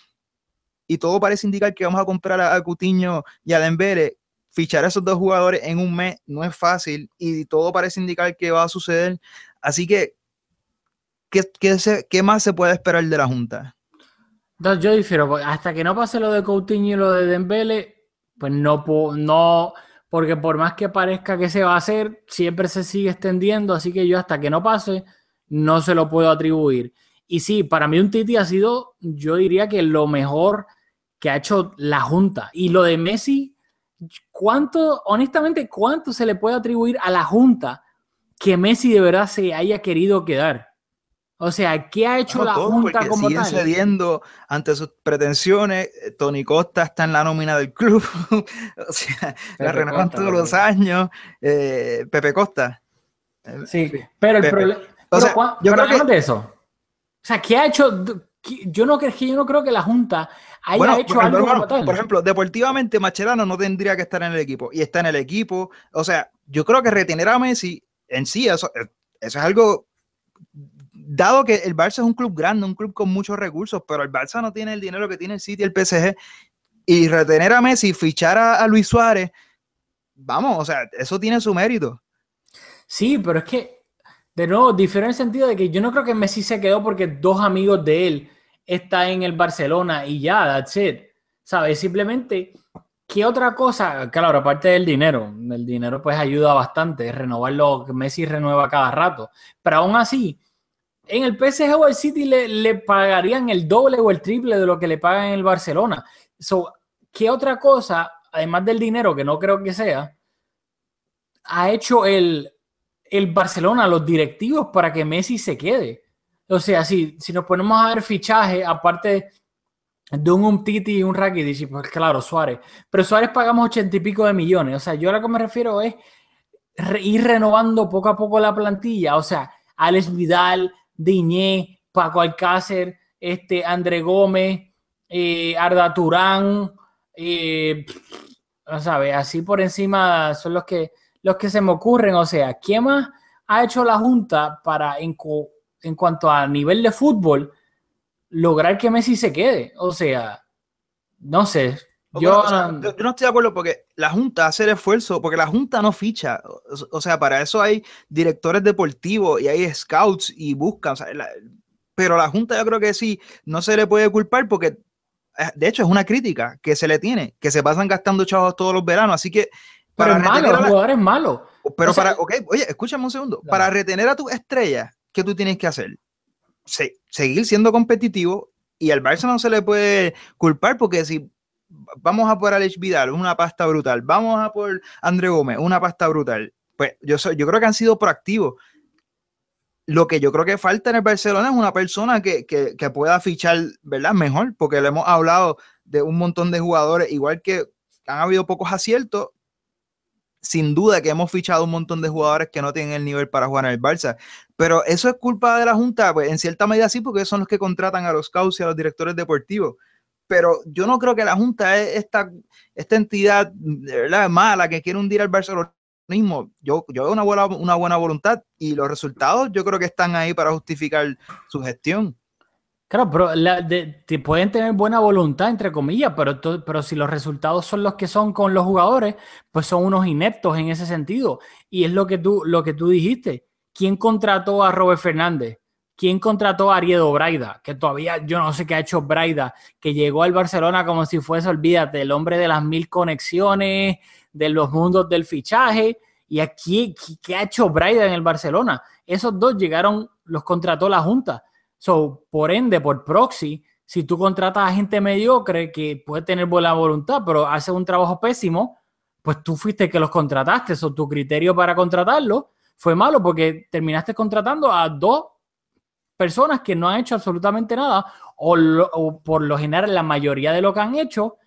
y todo parece indicar que vamos a comprar a, a Coutinho y a Dembele. Fichar a esos dos jugadores en un mes no es fácil y todo parece indicar que va a suceder. Así que, ¿qué, qué, se- qué más se puede esperar de la Junta? Entonces yo difiero, porque hasta que no pase lo de Coutinho y lo de Dembele, pues no puedo, no, porque por más que parezca que se va a hacer, siempre se sigue extendiendo, así que yo hasta que no pase, no se lo puedo atribuir. Y sí, para mí un Titi ha sido, yo diría que lo mejor que ha hecho la Junta. Y lo de Messi, ¿cuánto, honestamente, cuánto se le puede atribuir a la Junta que Messi de verdad se haya querido quedar? O sea, ¿qué ha hecho No, la todo, Junta como siguen tal? cediendo ante sus pretensiones. Eh, Tony Costa está en la nómina del club. o sea, la Pepe renuevan Costa, todos los años. Eh, Pepe Costa. Sí, pero el problema. O sea, yo creo que- de eso. O sea, ¿qué ha hecho? ¿Qué- Yo no, creo- yo no creo que la Junta haya Bueno, hecho por, algo ejemplo, como tal. por ejemplo, deportivamente Macherano no tendría que estar en el equipo y está en el equipo. O sea, yo creo que retener a Messi en sí, eso, eh, eso es algo, dado que el Barça es un club grande, un club con muchos recursos, pero el Barça no tiene el dinero que tiene el City y el PSG. Y retener a Messi, fichar a, a Luis Suárez, vamos, o sea, eso tiene su mérito. Sí, pero es que, de nuevo, difiere en el sentido de que yo no creo que Messi se quedó porque dos amigos de él están en el Barcelona y ya, that's it. ¿Sabes? Simplemente, ¿qué otra cosa? Claro, aparte del dinero, el dinero pues ayuda bastante, renovarlo, que Messi renueva cada rato. Pero aún así, en el PSG o el City le, le pagarían el doble o el triple de lo que le pagan en el Barcelona. So, ¿Qué otra cosa, además del dinero, que no creo que sea, ha hecho el, el Barcelona, los directivos, para que Messi se quede? O sea, si, si nos ponemos a ver fichaje, aparte de un Umtiti y un Rakitic, pues claro, Suárez. Pero Suárez pagamos ochenta y pico de millones. O sea, yo a lo que me refiero es ir renovando poco a poco la plantilla. O sea, Alex Vidal, Diñé, Paco Alcácer, este, André Gómez, eh, Arda Turán, eh, ¿sabes? Así por encima son los que, los que se me ocurren. O sea, ¿quién más ha hecho la Junta para, en, en cuanto a nivel de fútbol, lograr que Messi se quede? O sea, no sé. Yo, no estoy de acuerdo porque la Junta hace el esfuerzo, porque la Junta no ficha. O, sea, para eso hay directores deportivos y hay scouts y buscan. pero la Junta yo creo que sí, no se le puede culpar porque eh, de hecho, es una crítica que se le tiene, que se pasan gastando chavos todos los veranos. Así que. Para pero es malo, el jugador es malo. Pero para, ok, oye, escúchame un segundo. Para retener a tus estrellas, ¿qué tú tienes que hacer? seguir siendo competitivo y al Barça no se le puede culpar porque si vamos a por Alex Vidal, una pasta brutal, vamos a por André Gómez, una pasta brutal, pues yo, soy, yo creo que han sido proactivos lo que yo creo que falta en el Barcelona es una persona que, pueda fichar, ¿verdad? Mejor, porque le hemos hablado de un montón de jugadores, igual que han habido pocos aciertos, sin duda que hemos fichado un montón de jugadores que no tienen el nivel para jugar en el Barça. Pero eso es culpa de la Junta, pues en cierta medida sí, porque son los que contratan a los scouts y a los directores deportivos. Pero yo no creo que la Junta es esta, esta entidad verdad mala que quiere hundir al Barcelona mismo, yo, yo veo una buena, una buena voluntad y los resultados yo creo que están ahí para justificar su gestión. Claro, pero te pueden tener buena voluntad, entre comillas, pero, pero si los resultados son los que son con los jugadores, pues son unos ineptos en ese sentido. Y es lo que tú, lo que tú dijiste. ¿Quién contrató a Robert Fernández? ¿Quién contrató a Ariedo Braida? Que todavía yo no sé qué ha hecho Braida, que llegó al Barcelona como si fuese, olvídate, el hombre de las mil conexiones, de los mundos del fichaje. Y aquí, ¿qué ha hecho Braida en el Barcelona? Esos dos llegaron, los contrató la Junta. So, por ende, por proxy, si tú contratas a gente mediocre que puede tener buena voluntad, pero hace un trabajo pésimo, pues tú fuiste que los contrataste. So, tu criterio para contratarlo fue malo porque terminaste contratando a dos personas que no han hecho absolutamente nada o, o por lo general la mayoría de lo que han hecho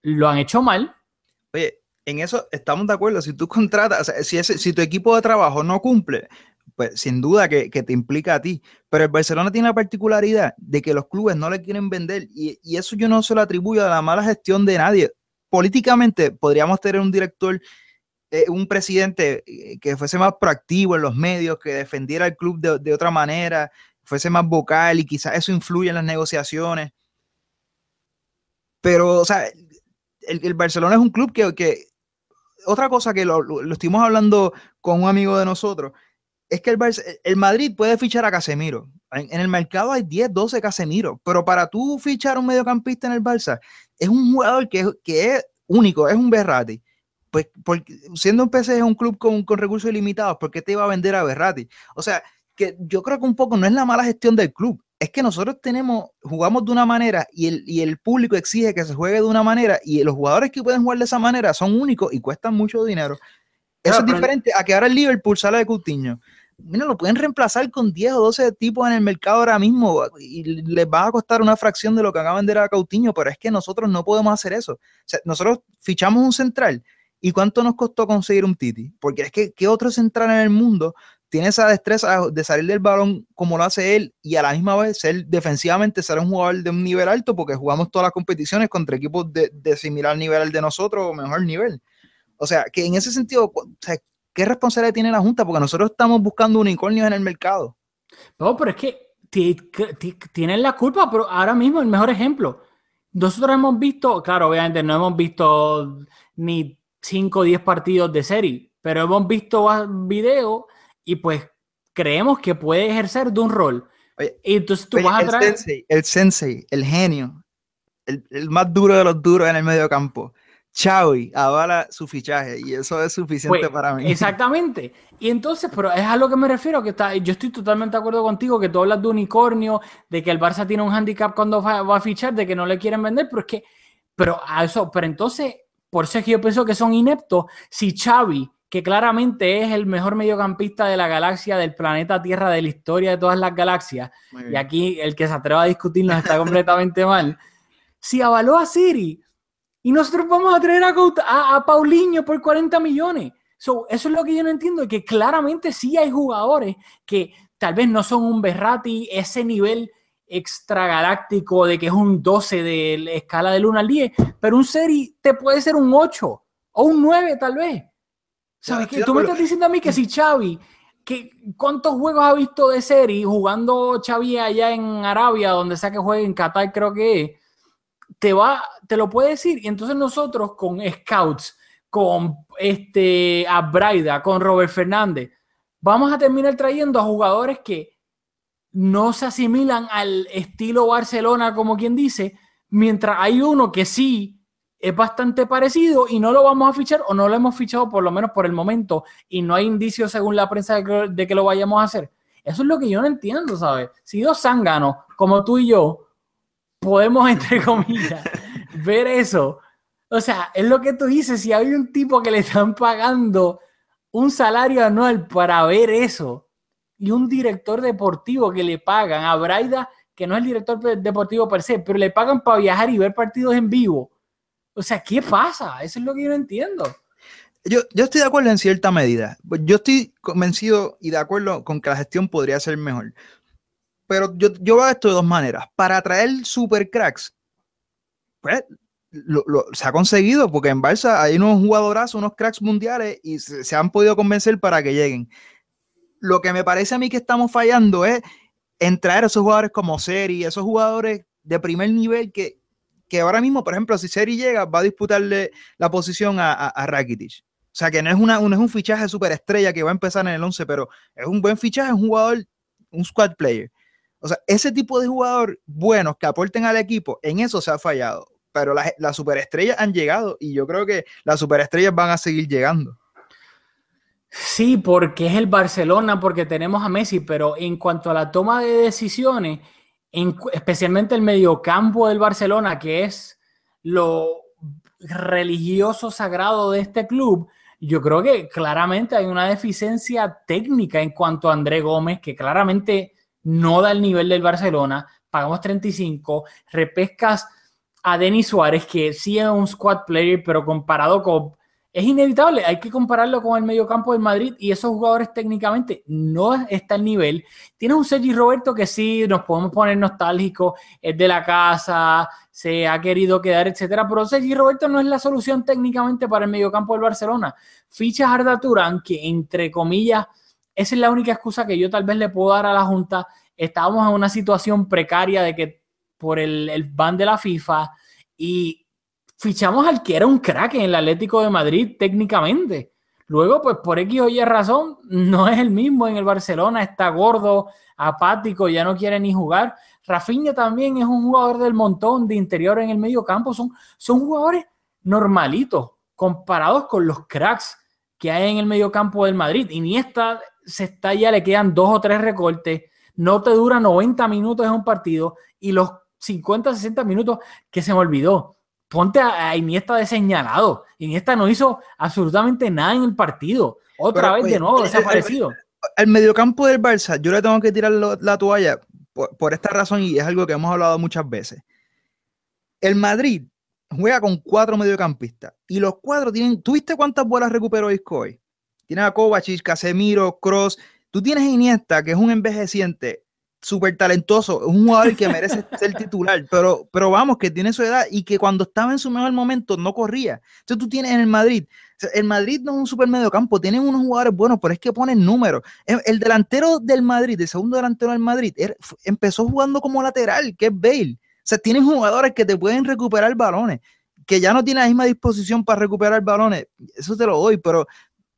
lo han hecho mal. Oye, en eso estamos de acuerdo. Si tú contratas, si, si tu equipo de trabajo no cumple, pues sin duda que, te implica a ti. Pero el Barcelona tiene la particularidad de que los clubes no le quieren vender y, eso yo no se lo atribuyo a la mala gestión de nadie. Políticamente podríamos tener un director, eh, un presidente eh, que fuese más proactivo en los medios, que defendiera el club de, otra manera, fuese más vocal y quizás eso influye en las negociaciones. Pero, o sea, el, Barcelona es un club que, que otra cosa que lo, lo, estuvimos hablando con un amigo de nosotros, es que el, el Madrid puede fichar a Casemiro. En, el mercado hay 10, 12 Casemiro, pero para tú fichar un mediocampista en el Barça, es un jugador que, que es único, es un Berrati. Pues porque, siendo un PC es un club con, con recursos ilimitados, ¿por qué te iba a vender a Berrati? O sea, que yo creo que un poco no es la mala gestión del club, es que nosotros tenemos, jugamos de una manera y el, y el público exige que se juegue de una manera y los jugadores que pueden jugar de esa manera son únicos y cuestan mucho dinero. Eso es diferente a que ahora el Liverpool sale de Coutinho. Mira, lo pueden reemplazar con 10 o 12 tipos en el mercado ahora mismo y les va a costar una fracción de lo que van a vender a Coutinho, pero es que nosotros no podemos hacer eso. O sea, nosotros fichamos un central ¿Y cuánto nos costó conseguir un Titi? Porque es que, ¿qué otro central en el mundo tiene esa destreza de salir del balón como lo hace él y a la misma vez ser defensivamente ser un jugador de un nivel alto porque jugamos todas las competiciones contra equipos de, similar nivel al de nosotros o mejor nivel. O sea, que en ese sentido, ¿qué responsabilidad tiene la Junta? Porque nosotros estamos buscando unicornios en el mercado. No, pero es que tienen la culpa, pero ahora mismo el mejor ejemplo. Nosotros hemos visto, claro, obviamente no hemos visto ni 5 o 10 partidos de serie, pero hemos visto videos y pues creemos que puede ejercer de un rol. y entonces tú vas a traer... El sensei, el sensei, el genio, el, el, más duro de los duros en el medio campo. Xavi avala su fichaje y eso es suficiente pues, para mí. Exactamente. Y entonces, pero es a lo que me refiero, que está, yo estoy totalmente de acuerdo contigo, que tú hablas de unicornio, de que el Barça tiene un handicap cuando va, va, a fichar, de que no le quieren vender, pero es que, pero a eso, pero entonces, por eso es que yo pienso que son ineptos. Si Xavi que claramente es el mejor mediocampista de la galaxia, del planeta Tierra, de la historia de todas las galaxias, y aquí el que se atreva a discutirnos está completamente mal, si avaló a Siri y nosotros vamos a traer a, a, Paulinho por 40 millones. eso es lo que yo no entiendo, que claramente sí hay jugadores que tal vez no son un Berrati, ese nivel extragaláctico de que es un 12 de la escala del 1 al 10, pero un Siri te puede ser un 8 O un 9 tal vez. ¿Sabes qué? Tú me estás diciendo a mí que si Xavi, que, ¿cuántos juegos ha visto de serie jugando Xavi allá en Arabia, donde sea que juegue, en Qatar creo que es, te va, te lo puede decir. Y entonces nosotros con scouts, con este a con Robert Fernández, vamos a terminar trayendo a jugadores que no se asimilan al estilo Barcelona, como quien dice, mientras hay uno que sí es bastante parecido y no lo vamos a fichar o no lo hemos fichado por lo menos por el momento y no hay indicios según la prensa de que, de que lo vayamos a hacer. Eso es lo que yo no entiendo, ¿sabes? Si dos zánganos como tú y yo podemos, entre comillas, ver eso. O sea, es lo que tú dices, si hay un tipo que le están pagando un salario anual para ver eso y un director deportivo que le pagan a Braida, que no es el director deportivo per se, pero le pagan para viajar y ver partidos en vivo. O sea, ¿qué pasa? Eso es lo que yo no entiendo. Yo, yo estoy de acuerdo en cierta medida. Yo estoy convencido y de acuerdo con que la gestión podría ser mejor. Pero yo, yo veo esto de dos maneras. Para atraer super cracks, pues lo- lo- se ha conseguido, porque en Barça hay unos jugadorazos, unos cracks mundiales y se, se han podido convencer para que lleguen. Lo que me parece a mí que estamos fallando es en traer a esos jugadores como Seri, esos jugadores de primer nivel que, que ahora mismo, por ejemplo, si Seri llega, va a disputarle la posición a, Rakitic. O sea, que no es, una, no es un fichaje superestrella que va a empezar en el 11, pero es un buen fichaje, un jugador, un squad player. O sea, ese tipo de jugador buenos que aporten al equipo, en eso se ha fallado. Pero las, las superestrellas han llegado y yo creo que las superestrellas van a seguir llegando. Sí, porque es el Barcelona, porque tenemos a Messi, pero en cuanto a la toma de decisiones, en especialmente el mediocampo del Barcelona, que es lo religioso sagrado de este club, yo creo que claramente hay una deficiencia técnica en cuanto a André Gómez, que claramente no da el nivel del Barcelona. Pagamos 35, repescas a Denis Suárez, que sí es un squad player, pero comparado con es inevitable, hay que compararlo con el mediocampo del Madrid y esos jugadores técnicamente no está al nivel. Tienes un Sergi Roberto que sí nos podemos poner nostálgicos, es de la casa, se ha querido quedar, etcétera, pero Sergi Roberto no es la solución técnicamente para el mediocampo del Barcelona. Fichas Arda Turán, que entre comillas, esa es la única excusa que yo tal vez le puedo dar a la Junta. Estábamos en una situación precaria de que por el, el ban de la FIFA y fichamos al que era un crack en el Atlético de Madrid técnicamente. Luego, pues por X o Y razón, no es el mismo en el Barcelona, está gordo, apático, ya no quiere ni jugar. Rafinha también es un jugador del montón de interior en el medio campo, son, son jugadores normalitos comparados con los cracks que hay en el medio campo del Madrid. Iniesta se está ya, le quedan dos o tres recortes, no te dura 90 minutos en un partido y los 50, 60 minutos que se me olvidó ponte a, a, Iniesta de señalado. Iniesta no hizo absolutamente nada en el partido. Otra Pero, vez oye, de nuevo el- desaparecido. Al mediocampo del Barça, yo le tengo que tirar lo- la toalla por, por esta razón y es algo que hemos hablado muchas veces. El Madrid juega con cuatro mediocampistas y los cuatro tienen. ¿Tú viste cuántas bolas recuperó Isco hoy? Tienes a Kovacic, Casemiro, Cross. Tú tienes a Iniesta, que es un envejeciente, súper talentoso, es un jugador que merece ser titular, pero, pero vamos, que tiene su edad y que cuando estaba en su mejor momento no corría. Entonces tú tienes en el Madrid, el Madrid no es un super mediocampo, tienen unos jugadores buenos, pero es que ponen números. El, el delantero del Madrid, el segundo delantero del Madrid, er- empezó jugando como lateral, que es Bale. O sea, tienen jugadores que te pueden recuperar balones, que ya no tienen la misma disposición para recuperar balones, eso te lo doy, pero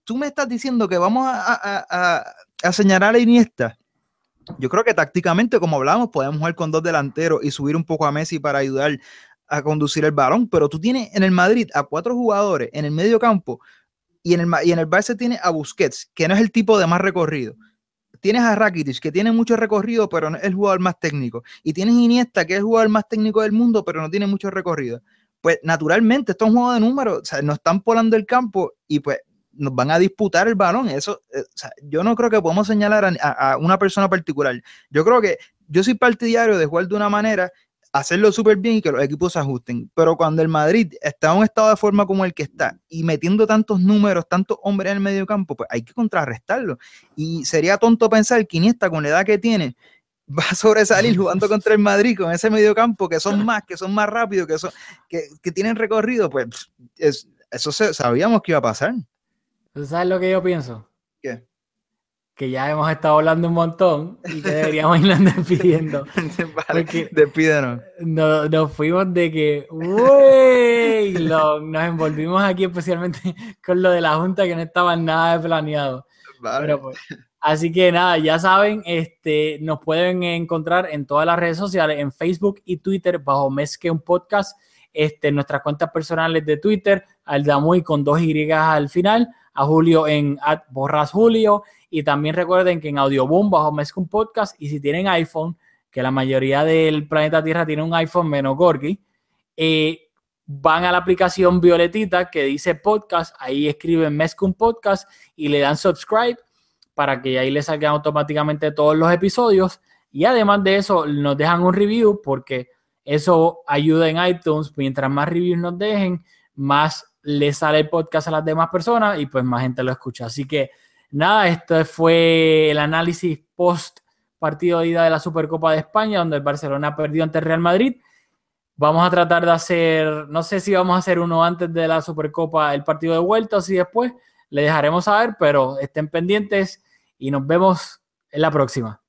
tú me estás diciendo que vamos a, a- a- a señalar a Iniesta. Yo creo que tácticamente, como hablamos, podemos jugar con dos delanteros y subir un poco a Messi para ayudar a conducir el balón, pero tú tienes en el Madrid a cuatro jugadores en el medio campo y en el, y en el Barça tienes a Busquets, que no es el tipo de más recorrido. Tienes a Rakitic, que tiene mucho recorrido, pero no es el jugador más técnico. Y tienes Iniesta, que es el jugador más técnico del mundo, pero no tiene mucho recorrido. Pues naturalmente, esto es un juego de números, o sea, nos están polando el campo y pues nos van a disputar el balón. Eso, eh, o sea, yo no creo que podemos señalar a, una persona particular. Yo creo que yo soy partidario de jugar de una manera, hacerlo súper bien y que los equipos se ajusten. Pero cuando el Madrid está en un estado de forma como el que está y metiendo tantos números, tantos hombres en el medio campo, pues hay que contrarrestarlo. Y sería tonto pensar que Iniesta, con la edad que tiene, va a sobresalir jugando contra el Madrid con ese medio campo que son más, que son más rápidos, que, son, que, que tienen recorrido, pues es, eso se, sabíamos que iba a pasar. ¿Tú sabes lo que yo pienso? ¿Qué? Que ya hemos estado hablando un montón y que deberíamos irnos despidiendo. vale, Porque- despídenos. Nos, nos fuimos de que. Lo- nos envolvimos aquí especialmente con lo de la Junta que no estaba nada planeado. Vale. Pero, pues, así que nada, ya saben, este, nos pueden encontrar en todas las redes sociales, en Facebook y Twitter, bajo Mezque un Podcast, este, nuestras cuentas personales de Twitter, al Damuy con dos Y al final, a Julio en Borras Julio, y también recuerden que en Audioboom, bajo Mezque un Podcast, y si tienen iPhone, que la mayoría del planeta Tierra tiene un iPhone menos Gorky, eh, van a la aplicación violetita que dice podcast, ahí escriben Mezcum Podcast y le dan subscribe para que ahí les salgan automáticamente todos los episodios. Y además de eso, nos dejan un review porque eso ayuda en iTunes. Mientras más reviews nos dejen, más le sale el podcast a las demás personas y pues más gente lo escucha. Así que nada, esto fue el análisis post partido de ida de la Supercopa de España, donde el Barcelona perdió ante el Real Madrid. Vamos a tratar de hacer, no sé si vamos a hacer uno antes de la Supercopa, el partido de vuelta o si después, le dejaremos saber, pero estén pendientes y nos vemos en la próxima.